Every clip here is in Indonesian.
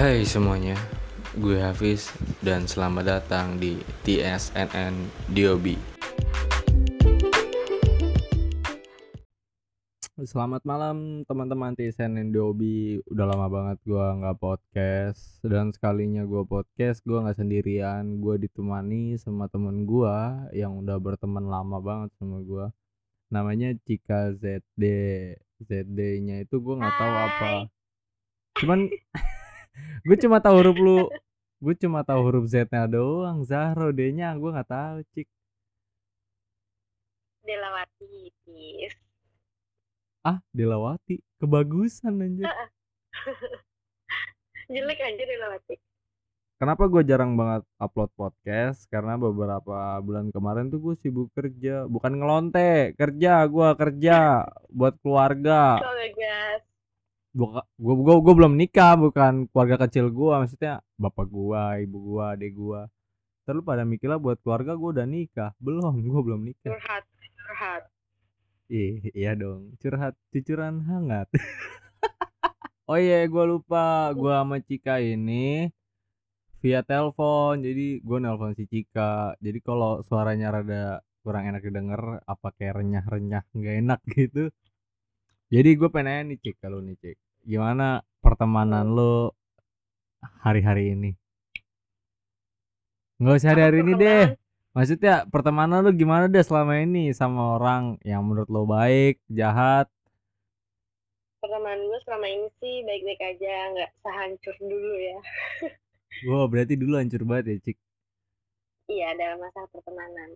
Hai semuanya, gue Hafiz dan selamat datang di TSNN Diobi. Selamat malam teman-teman TSNN Diobi. Udah lama banget gue nggak podcast dan sekalinya gue podcast gue nggak sendirian. Gue ditemani sama temen gue yang udah berteman lama banget sama gue. Namanya Cika ZD. ZD-nya itu gue nggak tahu apa. Cuman gue cuma tahu huruf lu gue cuma tahu huruf Z-nya doang Zahro D-nya gue nggak tahu cik. Delawati ah Delawati kebagusan anjir. Jelek aja Delawati. kenapa gue jarang banget upload podcast? Karena beberapa bulan kemarin tuh gue sibuk kerja. Bukan ngelonte kerja gue kerja buat keluarga. Oh gue gue gue belum nikah bukan keluarga kecil gue maksudnya bapak gue ibu gue adik gue terus pada mikirnya buat keluarga gue udah nikah belum gue belum nikah Curhat, curhat. Ih, iya dong, curhat cucuran hangat. oh iya, gue lupa, gue sama Cika ini via telepon, jadi gue nelpon si Cika. Jadi kalau suaranya rada kurang enak didengar, apa kayak renyah-renyah nggak enak gitu. Jadi gue pengen nanya nih Cik, kalau nih Cik, gimana pertemanan lo hari-hari ini? Nggak usah hari-hari ini deh. Maksudnya pertemanan lu gimana deh selama ini sama orang yang menurut lo baik, jahat? Pertemanan gue selama ini sih baik-baik aja, nggak sehancur dulu ya. Wah berarti dulu hancur banget ya Cik. Iya, dalam masa pertemanan.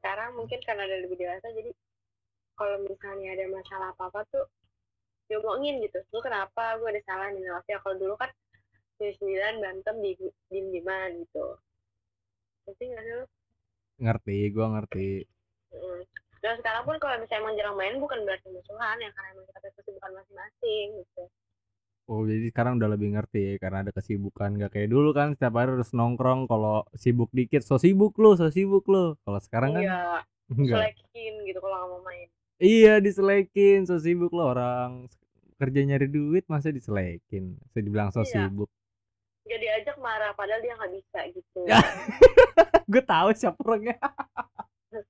Sekarang mungkin karena udah lebih dewasa, jadi kalau misalnya ada masalah apa-apa tuh diomongin gitu. Lu kenapa? Gue ada salah nih. Maksudnya kalau dulu kan sendirian berantem di diem-dieman gitu. Ngerti nggak sih lu? Ngerti, gua ngerti. Mm. Dan sekarang pun kalau misalnya emang jarang main bukan berarti musuhan ya karena emang kita punya kesibukan masing-masing gitu. Oh jadi sekarang udah lebih ngerti ya karena ada kesibukan gak kayak dulu kan setiap hari harus nongkrong kalau sibuk dikit so sibuk lu so sibuk lu kalau sekarang kan Iya, enggak selekin gitu kalau nggak mau main. Iya diselekin so sibuk lo orang kerja nyari duit masa diselekin saya dibilang so Iya. sibuk Gak diajak marah padahal dia nggak bisa gitu. Ya. gue tahu siapa orangnya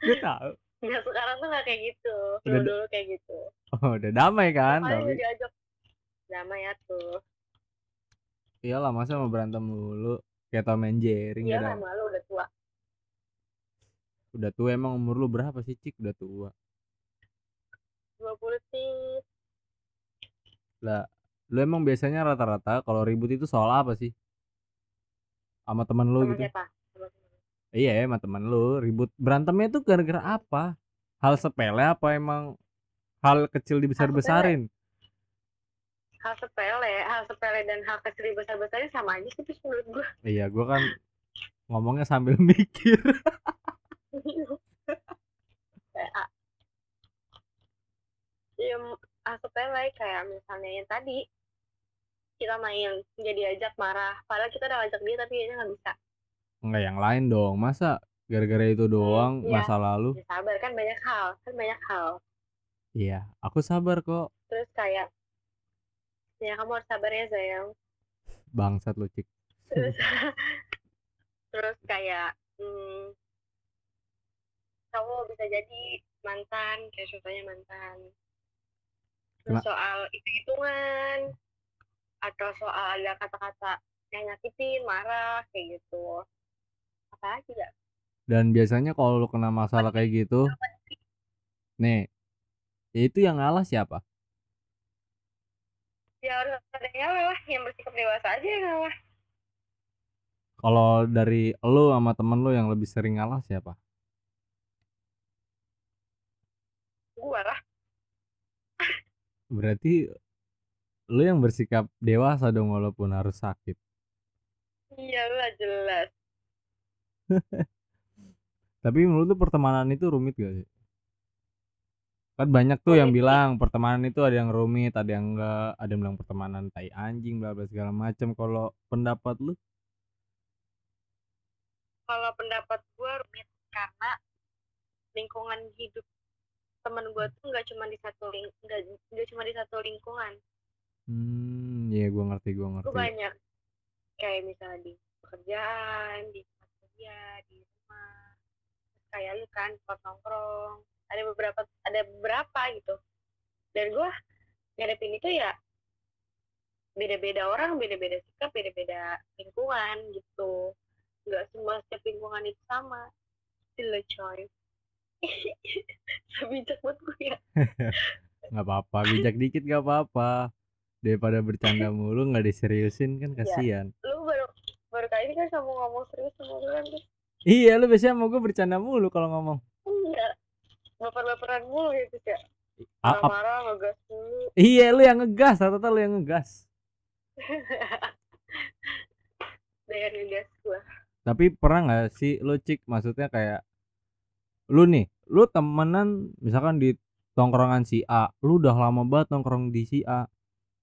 gue tahu Nah sekarang tuh nggak kayak gitu. Dulu dulu kayak gitu. oh udah damai kan Makanya tapi diajak damai ya tuh. iyalah masa mau berantem dulu kayak Tom and Jerry Iya nggak ada sama lu udah tua. emang umur lu berapa sih cik? Udah tua. 20 sih. lah lu emang biasanya rata-rata kalau ribut itu soal apa sih? Sama temen lu Sama gitu? siapa? Sama temen. iya sama temen lu. Ribut. Berantemnya tuh gara-gara apa? Hal sepele apa emang? Hal kecil dibesar-besarin? Hal sepele, hal sepele dan hal kecil besar-besarnya sama aja sih menurut gue. iya gua kan ngomongnya sambil mikir kayak ya hal sepele kayak misalnya yang tadi kita main dia diajak marah padahal kita udah ngajak dia tapi dia nggak bisa. Enggak yang lain dong. Masa gara-gara itu doang iya. masa lalu? Ya sabar kan banyak hal kan banyak hal. Iya aku sabar kok. Terus kayak ya kamu harus sabar ya sayang bangsat lu cik. Terus terus kayak hmm, kamu bisa jadi mantan kayak contohnya mantan. Terus soal hitung hitungan atau soal ada kata-kata yang nyakitin marah kayak gitu. Apa ya dan biasanya kalau lu kena masalah kayak gitu nih ya itu yang ngalah siapa? Ya harus ada yang ngalah yang bersikap dewasa aja yang ngalah. Kalau dari lu sama temen lu yang lebih sering ngalah siapa gua lah. Berarti lu yang bersikap dewasa dong walaupun harus sakit. Iya lah jelas. Tapi menurut lu pertemanan itu rumit gak sih? Kan banyak tuh yang Rumit bilang pertemanan itu ada yang rumit ada yang enggak. Ada yang bilang pertemanan tai anjing bla bla segala macam kalau pendapat lu? Kalau pendapat gue rumit karena lingkungan hidup temen gue tuh nggak cuma di satu ling nggak cuma di satu lingkungan. Hmm, iya gua ngerti, gue ngerti. banyak kayak misalnya di pekerjaan di kerja di rumah kayak lu kan tempat nongkrong ada beberapa ada beberapa gitu. Dan gue ngadepin itu ya beda-beda orang beda-beda sikap beda-beda lingkungan gitu. Nggak semua setiap lingkungan itu sama. Still a choice sebijak buat gue ya. Nggak apa-apa bijak dikit nggak apa-apa. Daripada bercanda mulu nggak diseriusin kan Iya. kasihan. lu baru baru kali ini kan kamu ngomong serius sama gue kan iya lu biasanya mau gue bercanda mulu kalau ngomong. Enggak baper-baperan mulu gitu ya. A- ap- marah-marah ngegas mulu. Iya lu yang ngegas rata-rata lu yang ngegas. Dengan ngegas gue tapi pernah nggak sih lu cik? Maksudnya kayak lu nih lu temenan misalkan di tongkrongan si A lu udah lama banget nongkrong di si A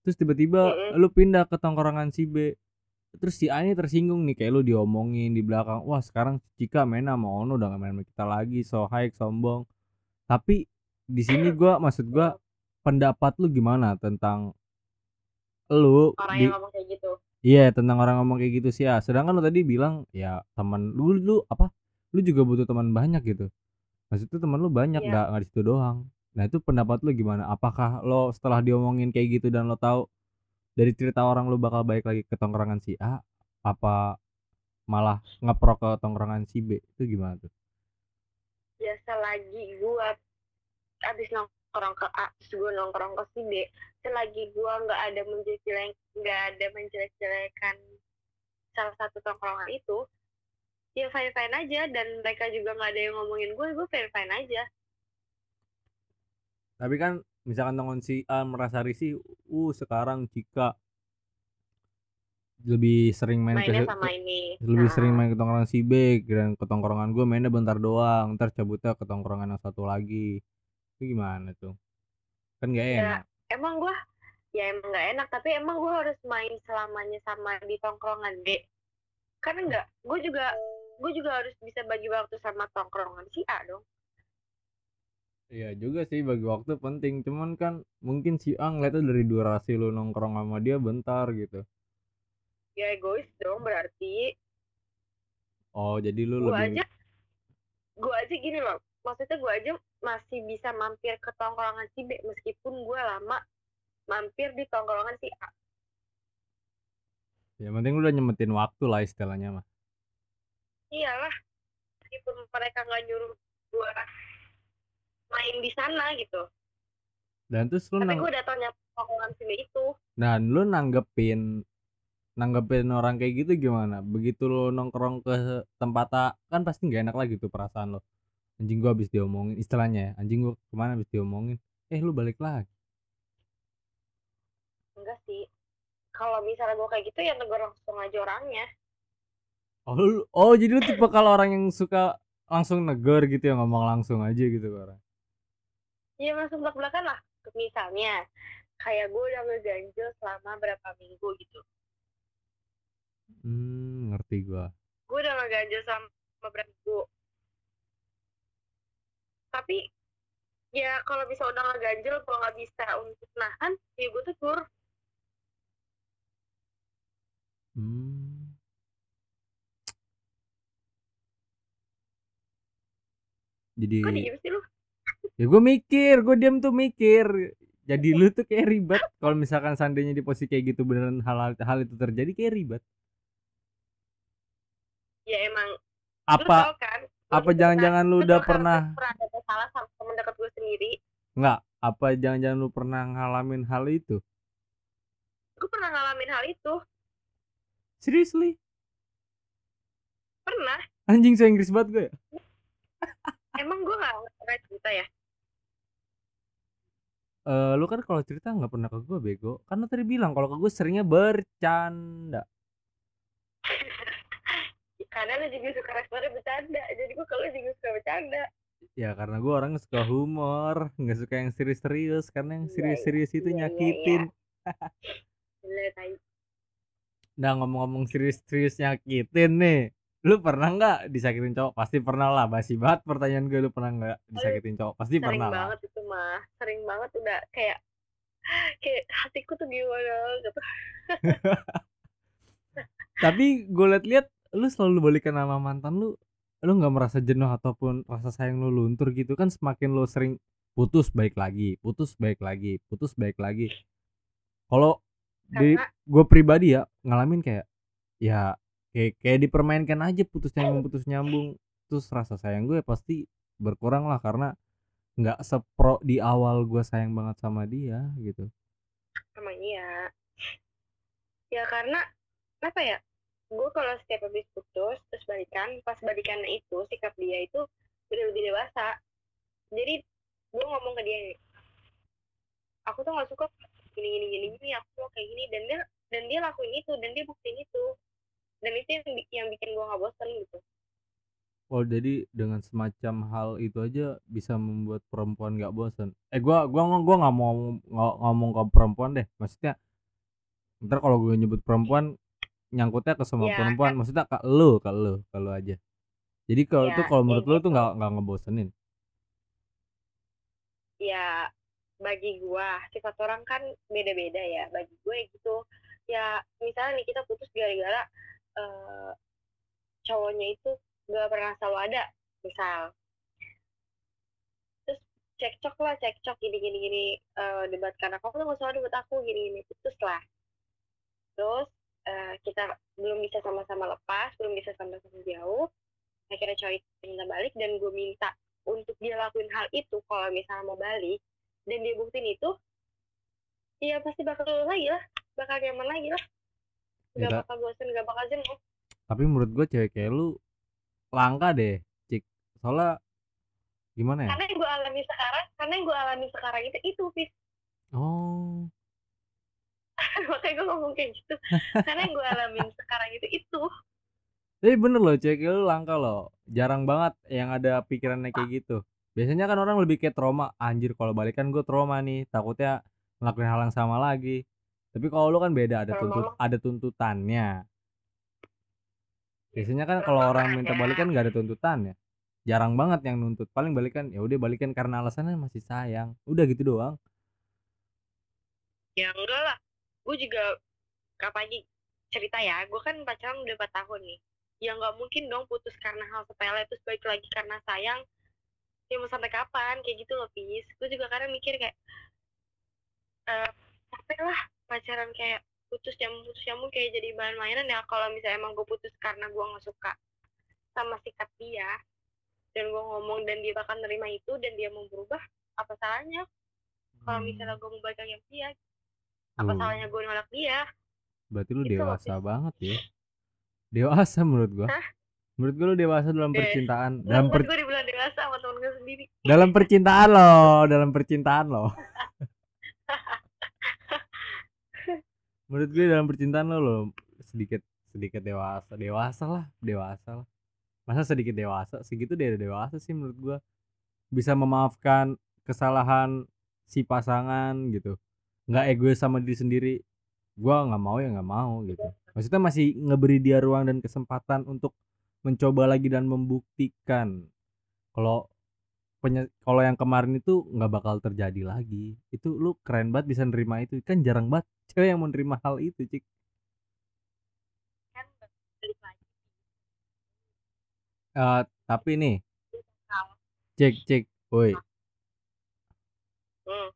terus tiba-tiba Mm-mm. lu pindah ke tongkrongan si B terus si A ini tersinggung nih kayak lu diomongin di belakang wah sekarang Cika main sama Ono udah gak main sama kita lagi so high sombong tapi di sini gua maksud gua pendapat lu gimana tentang lu orang di- yang ngomong kayak gitu Iya tentang orang ngomong kayak gitu sih ya. Sedangkan lu tadi bilang ya teman lu lu apa? Lu juga butuh teman banyak gitu. Maksudnya teman lu banyak Iya. nggak nggak di situ doang. Nah itu pendapat lu gimana? Apakah lo setelah diomongin kayak gitu dan lo tahu dari cerita orang lu bakal balik lagi ke tongkrongan si A? Apa malah ngepro ke tongkrongan si B? Itu gimana tuh? biasa lagi gue abis nongkrong ke A terus gue nongkrong ke si B selagi gue nggak ada menjelek nggak ada menjelek-jelekan salah satu tongkrongan itu ya fine fine aja. Dan mereka juga nggak ada yang ngomongin gue gue fine fine aja. Tapi kan misalkan tongkrongan si A merasa risih, uh sekarang jika lebih sering main mainnya ke sama ini. lebih Nah, sering main ke tongkrongan si B dan ke tongkrongan gue mainnya bentar doang ntar cabutnya ke tongkrongan yang satu lagi. Itu gimana tuh? Kan gak Ya. enak. emang gue ya emang nggak enak tapi emang gue harus main selamanya sama di tongkrongan B karena enggak gue juga gue juga harus bisa bagi waktu sama tongkrongan si A dong. Iya juga sih bagi waktu penting. Cuman kan mungkin si A ngeliatnya dari durasi lu nongkrong sama dia bentar gitu. Ya egois dong berarti. Oh jadi lu gue lebih aja gue aja gini loh. Maksudnya gue aja masih bisa mampir ke tongkrongan si B meskipun gue lama mampir di tongkrongan si A. Ya penting lu udah nyemetin waktu lah istilahnya mah iyalah meskipun mereka nggak nyuruh gue main di sana gitu. Dan terus lu tapi nang gue datangnya tongkrongan si B itu. Dan lu nanggepin nanggepin orang kayak gitu gimana? Begitu lu nongkrong ke tempat A kan pasti nggak enak lagi tuh perasaan lo anjing gua habis diomongin istilahnya ya anjing gua ke mana habis diomongin? Eh lu balik lagi. Enggak sih. Kalau misalnya gue kayak gitu ya tegur langsung aja orangnya oh lu, oh jadi lu tipe kalau orang yang suka langsung negor gitu ya ngomong langsung aja gitu ke orang ya langsung belak belakan lah. Misalnya kayak gue udah ngeganjel selama berapa minggu gitu. Hmm ngerti gua. Gue udah ngeganjel selama berapa minggu. Tapi ya kalau bisa udah ngeganjel gue nggak bisa untuk nahan ya gue tegur. Hmm jadi kok diem sih lu? Ya gue mikir gue diam tuh mikir. Jadi lu tuh kayak ribet. Kalau misalkan seandainya di posisi kayak gitu beneran hal hal itu terjadi kayak ribet. Ya emang. Lu apa tau kan apa itu jangan-jangan kan- lu lu udah kan pernah pernah ada masalah sama temen gue sendiri. Nggak apa jangan-jangan lu pernah ngalamin hal itu? Gue pernah ngalamin hal itu. Seriously? Pernah. Anjing saya Inggris banget gue ya? Emang gue nggak pernah cerita ya? Eh, lu kan kalau cerita nggak pernah ke gue bego. Karena tadi bilang kalau ke gue seringnya bercanda. Karena lu juga suka responnya bercanda. Jadi gue kalau juga suka bercanda. Ya karena gue orang suka humor nggak suka yang serius-serius. Karena yang Iya, serius-serius itu iya, iya, nyakitin. Nah ngomong-ngomong serius-serius nyakitin nih Lu pernah nggak disakitin cowok? Pasti pernah lah Basi banget pertanyaan gue Lu pernah nggak disakitin cowok? Pasti sering pernah lah banget itu mah sering banget udah kayak kayak hatiku tuh gimana gitu Tapi gue liat-liat lu selalu balikan sama mantan lu, lu nggak merasa jenuh ataupun rasa sayang lu luntur gitu kan semakin lu sering putus baik lagi, putus baik lagi, putus baik lagi. Kalau di gue pribadi ya ngalamin kayak ya kayak kayak dipermainkan aja putus nyambung putus nyambung. Terus rasa sayang gue pasti berkurang lah karena nggak sepro di awal gue sayang banget sama dia gitu. emang iya. Ya karena apa ya gue kalau setiap habis putus terus balikan pas balikan itu sikap dia itu udah lebih dewasa. Jadi gue ngomong ke dia aku tuh nggak suka gini gini gini gini aku mau kayak gini. Dan dia dan dia lakuin itu dan dia buktiin itu dan itu yang, yang bikin gue nggak bosen gitu Oh jadi dengan semacam hal itu aja bisa membuat perempuan nggak bosan. Eh gua gua ngomong gua nggak mau ng- ngomong ke perempuan deh. Maksudnya ntar kalau gue nyebut perempuan nyangkutnya ke semua Ya, perempuan. Maksudnya ke lu, ke lu, ke lu aja. Jadi kalau Ya, itu kalau menurut lu tuh gitu. nggak nggak ngebosenin. ya bagi gua sifat orang kan beda-beda ya bagi gue gitu ya misalnya nih kita putus gara-gara eh, cowoknya itu gak pernah selalu ada misal. Terus cekcok lah cekcok gini gini gini eh, debat karena kamu tuh gak selalu debat aku gini gini putus lah terus eh, kita belum bisa sama-sama lepas belum bisa sama-sama jauh. Akhirnya cowok itu minta balik dan gue minta untuk dia lakuin hal itu kalau misalnya mau balik. Dan dia buktiin itu ya pasti bakal lagi lah bakal nyaman lagi lah gak bakal bosen gak bakal jenuh Tapi menurut gue cewek kayak lu langka deh, cik. Soalnya gimana ya? karena yang gue alami sekarang karena yang gue alami sekarang itu itu Fis. Oh, makanya gue ngomong kayak gitu karena yang gue alamin sekarang itu itu tapi bener loh cewek kayak lu langka loh. Jarang banget yang ada pikirannya kayak gitu. Biasanya kan orang lebih kayak trauma. Anjir kalau balikan gue trauma nih, takutnya ngelakuin hal yang sama lagi. Tapi kalau lu kan beda, ada tuntut ada tuntutannya. Biasanya kan Kalau orang minta ada. balikan nggak ada tuntutannya. Jarang banget yang nuntut. Paling balikan ya udah balikan karena alasannya masih sayang. Udah gitu doang. ya enggak lah gue juga kapan aja cerita ya gue kan pacaran udah 4 tahun nih ya nggak mungkin dong putus karena hal sepele terus balik lagi karena sayang ya mau sampai kapan kayak gitu loh Pis gue juga kadang mikir kayak eh capek lah pacaran kayak putus nyambung putus nyambung kayak jadi bahan mainan ya kalau misalnya emang gue putus karena gue nggak suka sama sikap dia dan gue ngomong dan dia bakal nerima itu dan dia mau berubah apa salahnya kalau misalnya gue mau balik lagi sama dia apa Hmm. salahnya gue nolak dia Berarti lu Itu loh, dewasa banget ya. Dewasa menurut. Hah? Menurut gua lu dewasa dalam Eh, percintaan. Dalam Dalam per- gue dibilang dewasa sama temen gue sendiri dalam percintaan loh, dalam percintaan loh. menurut gue dalam percintaan lo lo sedikit sedikit dewasa, dewasa lah, dewasa lah. Masa sedikit dewasa, segitu dia dewasa sih menurut gua. Bisa memaafkan kesalahan si pasangan gitu. Nggak egois sama diri sendiri. Gua nggak mau ya nggak mau gitu. Maksudnya masih ngeberi dia ruang dan kesempatan untuk mencoba lagi dan membuktikan kalau kalau yang kemarin itu nggak bakal terjadi lagi itu lu keren banget bisa nerima itu kan jarang banget cewek yang mau nerima hal itu cik. Kan balik lagi Eh, tapi nih Kalau- cek cek woi. Hmm.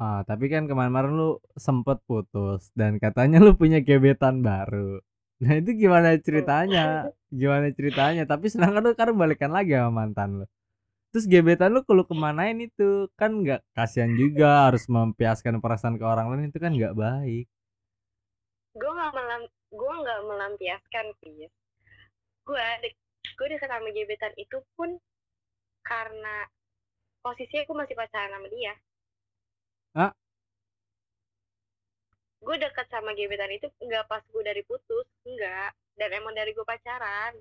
ah tapi kan kemarin-kemarin lu sempet putus dan katanya lu punya gebetan baru. Nah itu gimana ceritanya? Gimana ceritanya? Tapi sedangkan lu kan balikan lagi sama mantan lu terus gebetan lu kalau kemanain itu? Kan nggak kasihan juga harus mempiaskan perasaan ke orang lain itu kan nggak baik. Gue nggak melam gue nggak melampiaskan Pis gue dek gue deket sama gebetan itu pun karena posisinya gue masih pacaran sama dia. Ah? gue deket sama gebetan itu nggak pas gue dari putus enggak dan emang dari gue pacaran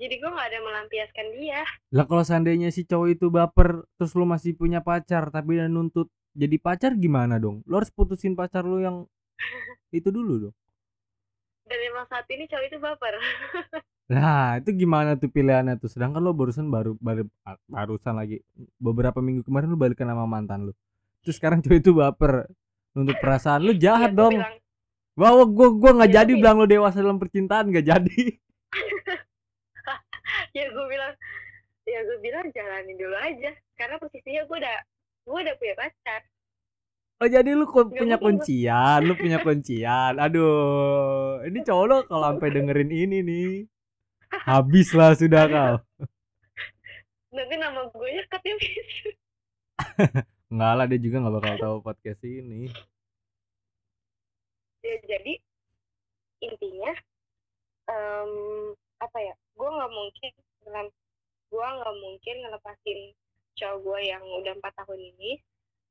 jadi gue nggak ada melampiaskan dia Lah kalau seandainya si cowok itu baper terus lu masih punya pacar tapi dia nuntut jadi pacar gimana dong? Lu harus putusin pacar lu yang itu dulu dong. dan emang saat ini cowok itu baper Nah, itu gimana tuh pilihannya tuh? Sedangkan lu barusan baru baru barusan lagi beberapa minggu kemarin lu balikan sama mantan lu. terus sekarang cowok itu baper untuk perasaan lu Ya, jahat gua dong bilang, bahwa gua gua nggak Ya, jadi bilang lu dewasa dalam percintaan nggak jadi ya gue bilang ya gue bilang jalanin dulu aja. Karena posisinya gue udah gue udah punya pacar. Oh jadi lu Nggak punya kuncian lu punya kuncian. Aduh ini cowok lo kalau sampai dengerin ini nih habis lah sudah kau. Nanti nama gue nya katanya Enggak lah dia juga nggak bakal tahu podcast ini. Ya jadi intinya em, apa ya gue nggak mungkin gue nggak mungkin ngelepasin cowok gue yang udah empat tahun ini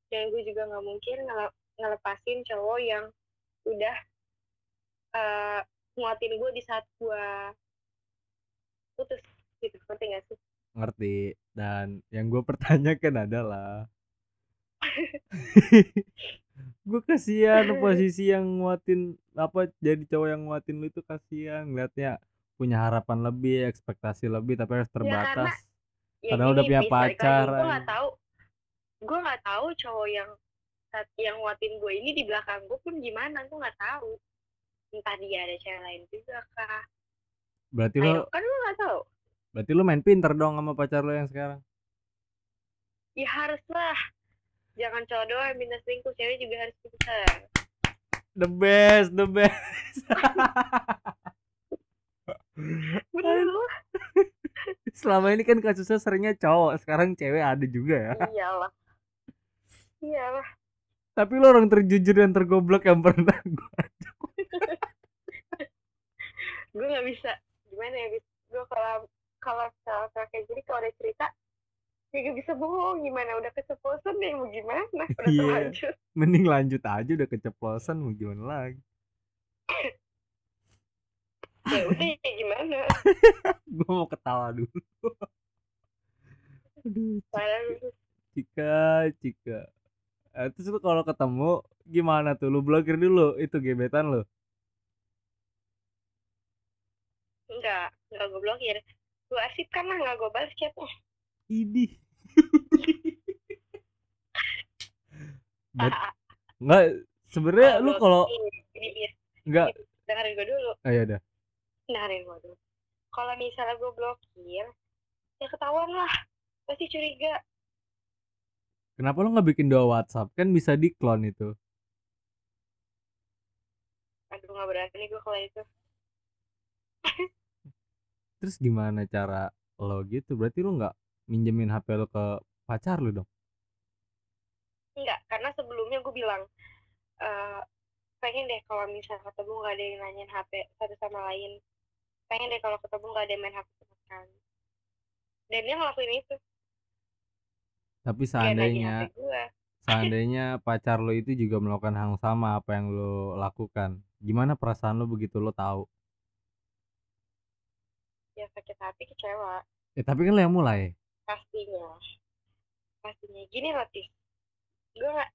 dan gue juga nggak mungkin ngele- ngelepasin cowok yang udah eh nguatin gue di saat gue putus gitu. Ngerti gak sih? Ngerti. Dan yang gue pertanyakan adalah gue kasihan posisi yang nguatin apa jadi cowok yang nguatin lu itu kasihan ngeliatnya punya harapan lebih ekspektasi lebih tapi harus terbatas. ya Padahal udah punya pacar, gue nggak anjing. tahu gue nggak tahu cowok yang yang nguatin gue ini di belakang gue pun gimana gue nggak tahu. Entah dia ada cewek lain juga kah. Berarti Ayo, lo kan gue nggak tahu. Berarti lu main pinter dong sama pacar lo yang sekarang? Ya harus lah jangan cowok doang yang minta selingkuh cewek juga harus pintar the best the best bener selama ini kan kasusnya seringnya cowok sekarang cewek ada juga ya. Iyalah. Iyalah. Tapi lo orang terjujur dan tergoblok yang pernah gue gue nggak bisa gimana ya gue kalau kalau kayak gini kalau ada cerita ya gak bisa bohong gimana udah keceplosan deh mau gimana? Udah Iya. terlanjur. Mending lanjut aja udah keceplosan mau gimana lagi ya udah ya gimana? Gue mau ketawa dulu. Aduh Cika. Cika Eh, terus lu kalau ketemu gimana tuh? Lu blokir dulu itu gebetan lu? Enggak enggak gue blokir gue arsipkan lah enggak gue balas chatnya Idih. Bet- nggak sebenarnya lu kalau ini ini Bis, nggak. Dengerin gue dulu. Ayo dah gue dulu kalau misalnya gue blokir ya ketahuan lah. Pasti curiga. Kenapa lu nggak bikin dua WhatsApp? Kan bisa di clone itu. Aduh nggak berani gue kalau itu. Terus gimana cara lo gitu? Berarti lu nggak minjemin HP lo ke pacar lu dong? Enggak karena sebelumnya gue bilang eh pengen deh kalau misalnya ketemu nggak ada yang nanyain HP satu sama lain pengen deh kalau ketemu nggak ada main HP sama sekali. Dan dia ngelakuin itu. Tapi seandainya seandainya pacar lo itu juga melakukan hal yang sama apa yang lo lakukan gimana perasaan lo begitu? Lo tahu? Ya sakit hati kecewa. Ya tapi kan lo yang mulai. Pastinya. Pastinya. Gini loh Tis. Gue nggak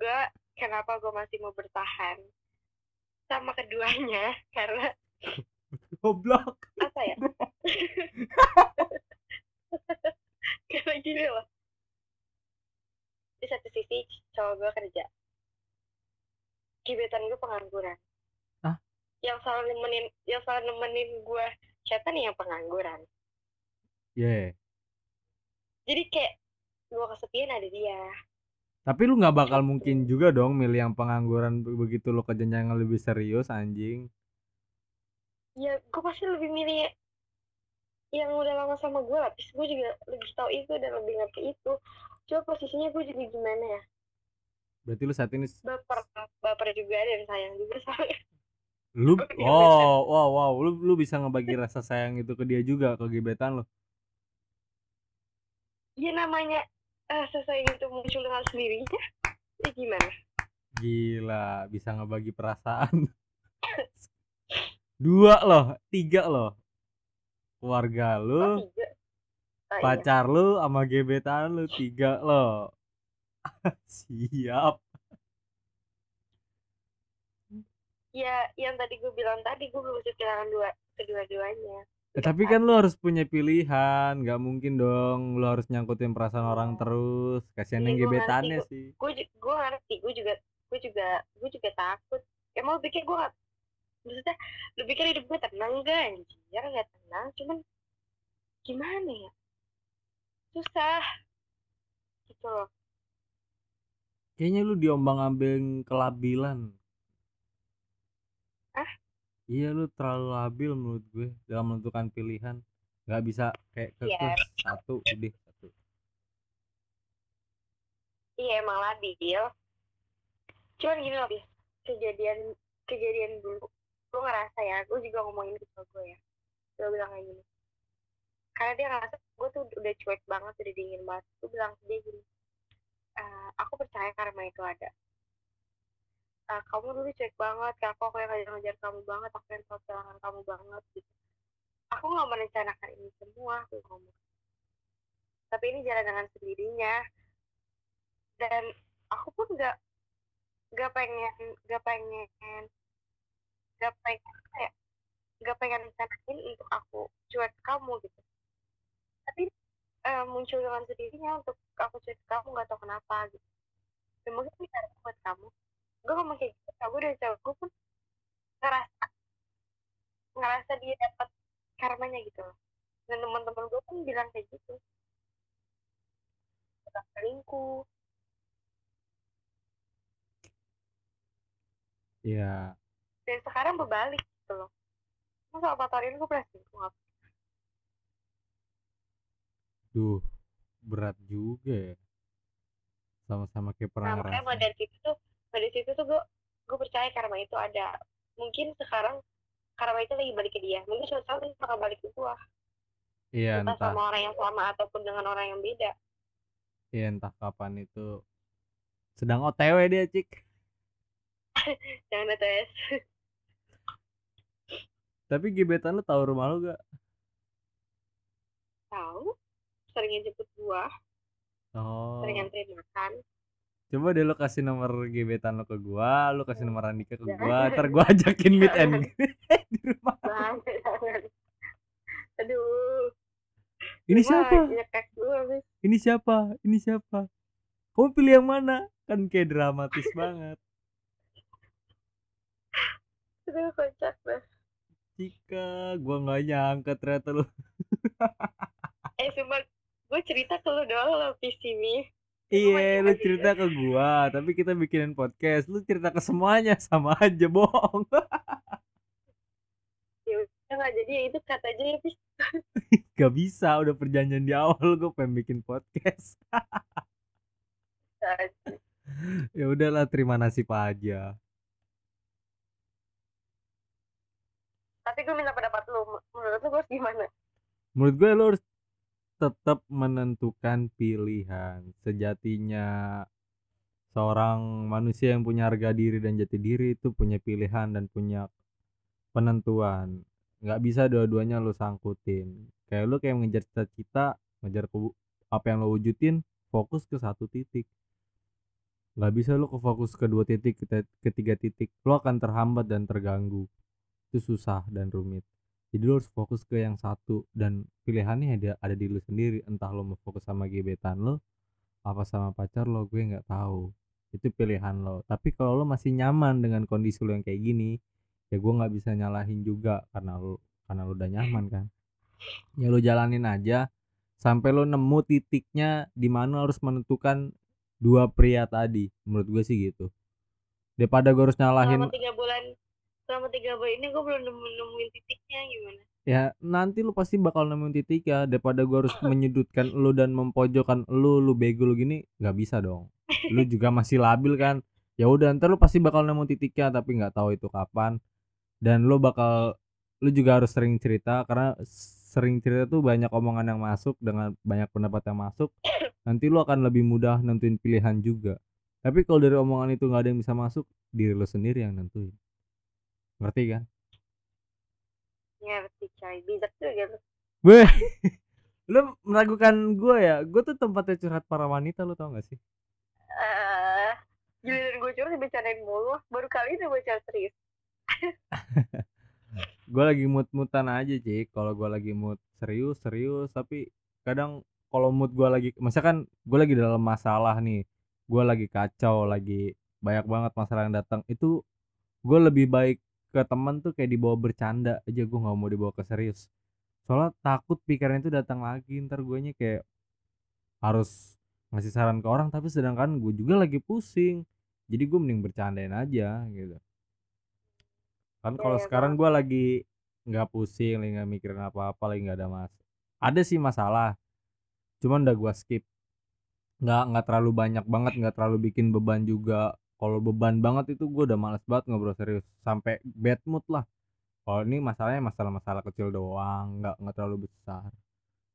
gue kenapa gue masih mau bertahan sama keduanya? Karena goblok. Apa ya? Karena gini loh. Di satu sisi cowok gue kerja. Gebetan gue pengangguran. Hah? yang selalu nemenin yang selalu nemenin gue chatan yang pengangguran. Ya jadi kayak gue kesepian ada dia. Tapi lu nggak bakal mungkin juga dong milih yang pengangguran be- begitu lo ke jenjang yang lebih serius anjing ya gue pasti lebih milih yang udah lama sama gue lah terus gue juga lebih tahu itu dan lebih ngerti itu. Coba posisinya gue juga gimana ya? Berarti lu saat ini baper baper juga dan sayang juga soalnya. Lu oh wow wow lu lu bisa ngebagi rasa sayang itu ke dia juga ke gebetan lo ya namanya eh sesayang itu muncul dengan sendirinya ya gimana? Gila bisa ngebagi perasaan dua loh tiga loh keluarga oh, lu Oh, iya. pacar lu sama gebetan lu tiga loh siap ya yang tadi gue bilang tadi gue belum kehilangan dua kedua-duanya Eh, tapi kan lu harus punya pilihan, nggak mungkin dong lu harus nyangkutin perasaan orang Iya. terus. Kasihan Iya, yang gua ngerti, gebetannya gua- sih. gue gue ngerti gue juga gue juga gue juga takut emang pikir gue gak maksudnya lu pikir hidup gue tenang gak anjir gak tenang cuman gimana ya susah gitu loh Kayaknya lu diombang-ambing kelabilan. Hah? Iya lu terlalu labil menurut gue dalam menentukan pilihan. Nggak bisa kayak kekeh Iya. satu udah satu. iya emang labil cuman gini loh kejadian kejadian dulu gue ngerasa ya gue juga ngomongin ke gue ya. Gue bilang kayak gini. Karena dia ngerasa gue tuh udah cuek banget udah dingin banget. Gue bilang ke dia gini "Eh, aku percaya karma itu ada. Eh, kamu dulu cuek banget kayak aku aku yang ngajar-ngajar kamu banget aku yang kamu banget gitu. Aku nggak merencanakan ini semua aku ngomong. Tapi ini jalan dengan sendirinya. Dan aku pun nggak nggak pengen nggak pengen nggak pengen ya nggak pengen rencanain untuk aku cuek kamu gitu. Tapi eh, muncul dengan sendirinya untuk aku cuek kamu nggak tahu kenapa gitu. Dan mungkin ini karena buat kamu. Gue ngomong kayak gitu aku udah cewek gue pun ngerasa ngerasa dia dapat karmanya gitu dan teman-teman gue pun bilang kayak gitu. Tetap selingkuh. Iya. Dan sekarang berbalik gitu loh masa ini gue pernah selingkuh Duh, berat juga ya. Sama-sama kayak pernah Nah, makanya dari situ tuh, dari situ tuh gue gue percaya karma itu ada. Mungkin sekarang karma itu lagi balik ke dia. Mungkin suatu saat itu bakal balik ke gue. Iya, Entah entah. sama orang yang sama ataupun dengan orang yang beda. Iya, entah kapan itu sedang OTW dia, Cik. Jangan tes. Tapi gebetan lu tahu rumah lu gak? Tahu? Seringin jemput gue, Oh. sering nganterin makan. Coba deh lu kasih nomor gebetan lu ke gua, lu kasih nomor Andika ke gua, ntar gua ajakin meet and di rumah. Jangan, jangan. Aduh. Ini Cuma siapa? Habis. Ini siapa? Ini siapa? Kamu pilih yang mana? Kan kayak dramatis banget. Aduh, kocak dah. Cika, gua nggak nyangka ternyata lu. Eh, cuma gue cerita ke lu doang loh, visi nih. Iya, lu cerita ke gua, tapi kita bikinin podcast. Lu cerita ke semuanya sama aja bohong. Ya udah nggak jadi ya itu kata aja ya, Pis. Gak bisa, udah perjanjian di awal gua pengen bikin podcast. ya udahlah, terima nasib aja. Tapi gue minta pendapat lu. Menurut lu gue gimana? Menurut gue lu harus tetap menentukan pilihan. Sejatinya seorang manusia yang punya harga diri dan jati diri itu punya pilihan dan punya penentuan. Nggak bisa dua-duanya lu sangkutin. Kayak lu kayak mengejar cita-cita, ngejar apa yang lo wujudin, fokus ke satu titik. Nggak bisa lu ke fokus ke dua titik, ke tiga titik. Lo akan terhambat dan terganggu. Itu susah dan rumit. Jadi lo harus fokus ke yang satu dan pilihannya ada ada di lu sendiri. Entah lo mau fokus sama gebetan lo, apa sama pacar lo, gue nggak tahu. Itu pilihan lo. Tapi kalau lo masih nyaman dengan kondisi lo yang kayak gini, ya gue nggak bisa nyalahin juga karena lo karena lo udah nyaman kan. Ya lo jalanin aja sampai lo nemu titiknya di mana lo harus menentukan dua pria tadi. Menurut gue sih gitu. Daripada gue harus nyalahin Selama tiga bulan, selama tiga bulan ini gue belum nemu nemuin titiknya gimana? ya nanti lu pasti bakal nemuin titik ya daripada gua harus menyudutkan lu dan mempojokkan lu lu bego lu gini nggak bisa dong. Lu juga masih labil kan? Ya udah ntar lu pasti bakal nemu titiknya tapi nggak tahu itu kapan. Dan lu bakal lu juga harus sering cerita karena sering cerita tuh banyak omongan yang masuk dengan banyak pendapat yang masuk. Nanti lu akan lebih mudah nentuin pilihan juga. Tapi kalau dari omongan itu nggak ada yang bisa masuk diri lu sendiri yang nentuin ngerti kan Ngerti coy, bijak juga lu. Weh, lu meragukan gue ya? Gue tuh tempatnya curhat para wanita, lu tau gak sih? Eh, giliran gue curhat dibicarain mulu. Baru kali ini gue curhat serius. gue lagi mood-moodan aja cik kalau gue lagi mood serius serius tapi kadang kalau mood gue lagi misalkan gue lagi dalam masalah nih gue lagi kacau lagi banyak banget masalah yang datang itu gue lebih baik ke temen tuh kayak dibawa bercanda aja gue nggak mau dibawa ke serius. Soalnya takut pikiran itu datang lagi ntar gue nya kayak harus ngasih saran ke orang tapi sedangkan gue juga lagi pusing. Jadi gue mending bercandain aja gitu. Kan kalau iya, sekarang gue lagi nggak pusing lagi nggak mikirin apa-apa lagi nggak ada mas ada sih masalah. Cuman udah gue skip. Nggak nggak terlalu banyak banget nggak terlalu bikin beban juga kalau beban banget itu gue udah males banget ngobrol serius sampai bad mood lah. Kalau ini masalahnya masalah-masalah kecil doang nggak nggak terlalu besar.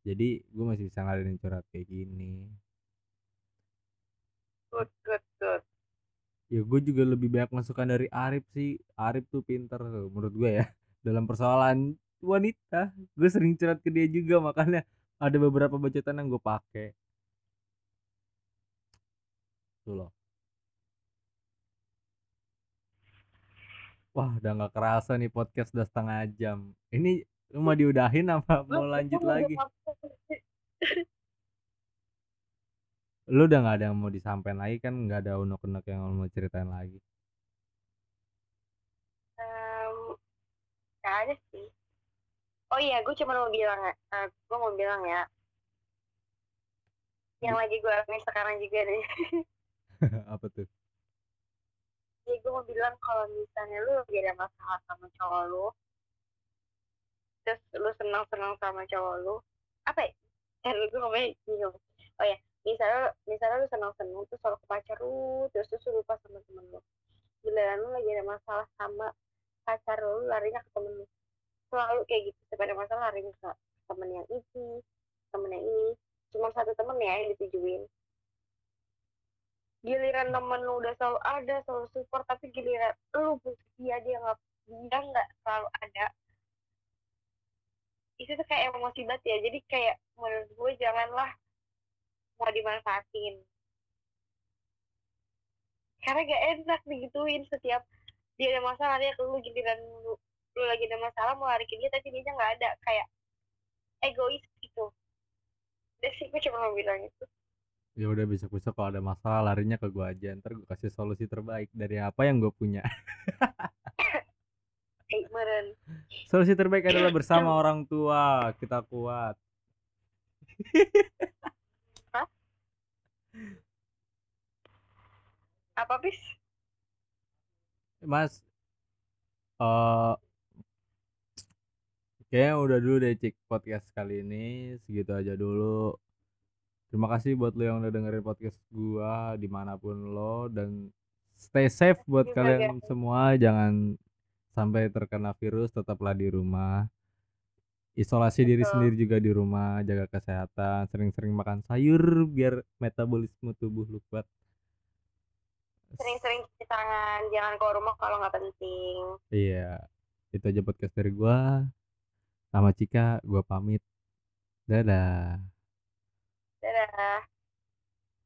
Jadi gue masih bisa ngadain curhat kayak gini. Good good good. Ya gue juga lebih banyak masukan dari Arif sih. Arif tuh pinter tuh menurut gue ya. Dalam persoalan wanita gue sering curhat ke dia juga makanya ada beberapa bacotan yang gue pakai. Tuh loh wah udah nggak kerasa nih podcast udah setengah jam. Ini lu mau diudahin apa mau lanjut lagi? lu udah nggak ada yang mau disampaikan lagi kan? Nggak ada unek-unek yang mau ceritain lagi? Um, gak ada sih. Oh iya gue cuma mau bilang uh, gue mau bilang ya. Yang lagi gue alami sekarang juga nih. Apa tuh ya gue mau bilang kalau misalnya lu lagi ada masalah sama cowok lu terus lu senang-senang sama cowok lu apa ya? Kan gue ngomongnya oh ya misalnya misalnya lu senang-senang terus selalu ke pacar lu terus terus lu lupa sama temen lu. Giliran lu lagi ada masalah sama pacar lu larinya ke temen lu. Selalu kayak gitu setiap ada masalah larinya ke temen yang ini temen yang ini. Cuma satu temen ya yang ditujuin giliran temen lu udah selalu ada selalu support tapi giliran lu butuh dia dia nggak dia nggak selalu ada. Itu tuh kayak emosi banget ya. Jadi kayak menurut gue janganlah mau dimanfaatin. Karena gak enak digituin setiap dia ada masalah dia lu giliran lu, lu lagi ada masalah mau lari ke dia tapi dia nggak ada. Kayak egois gitu. Udah sih gue cuma mau bilang itu ya udah besok-besok kalau ada masalah larinya ke gue aja ntar gue kasih solusi terbaik dari apa yang gue punya. Eh solusi terbaik adalah bersama orang tua kita kuat. Apa bis? Mas eh kayaknya udah dulu deh cik podcast kali ini. Segitu aja dulu terima kasih buat lo yang udah dengerin podcast gua di mana pun lo dan stay safe buat Juga, kalian semua. Jangan sampai terkena virus tetaplah di rumah. Isolasi diri Betul. sendiri juga di rumah jaga kesehatan sering-sering makan sayur biar metabolisme tubuh lu kuat. Sering-sering cuci tangan jangan keluar rumah kalau nggak penting. Iya itu aja podcast dari gua. Sama Cika gua pamit. Dadah Dadah.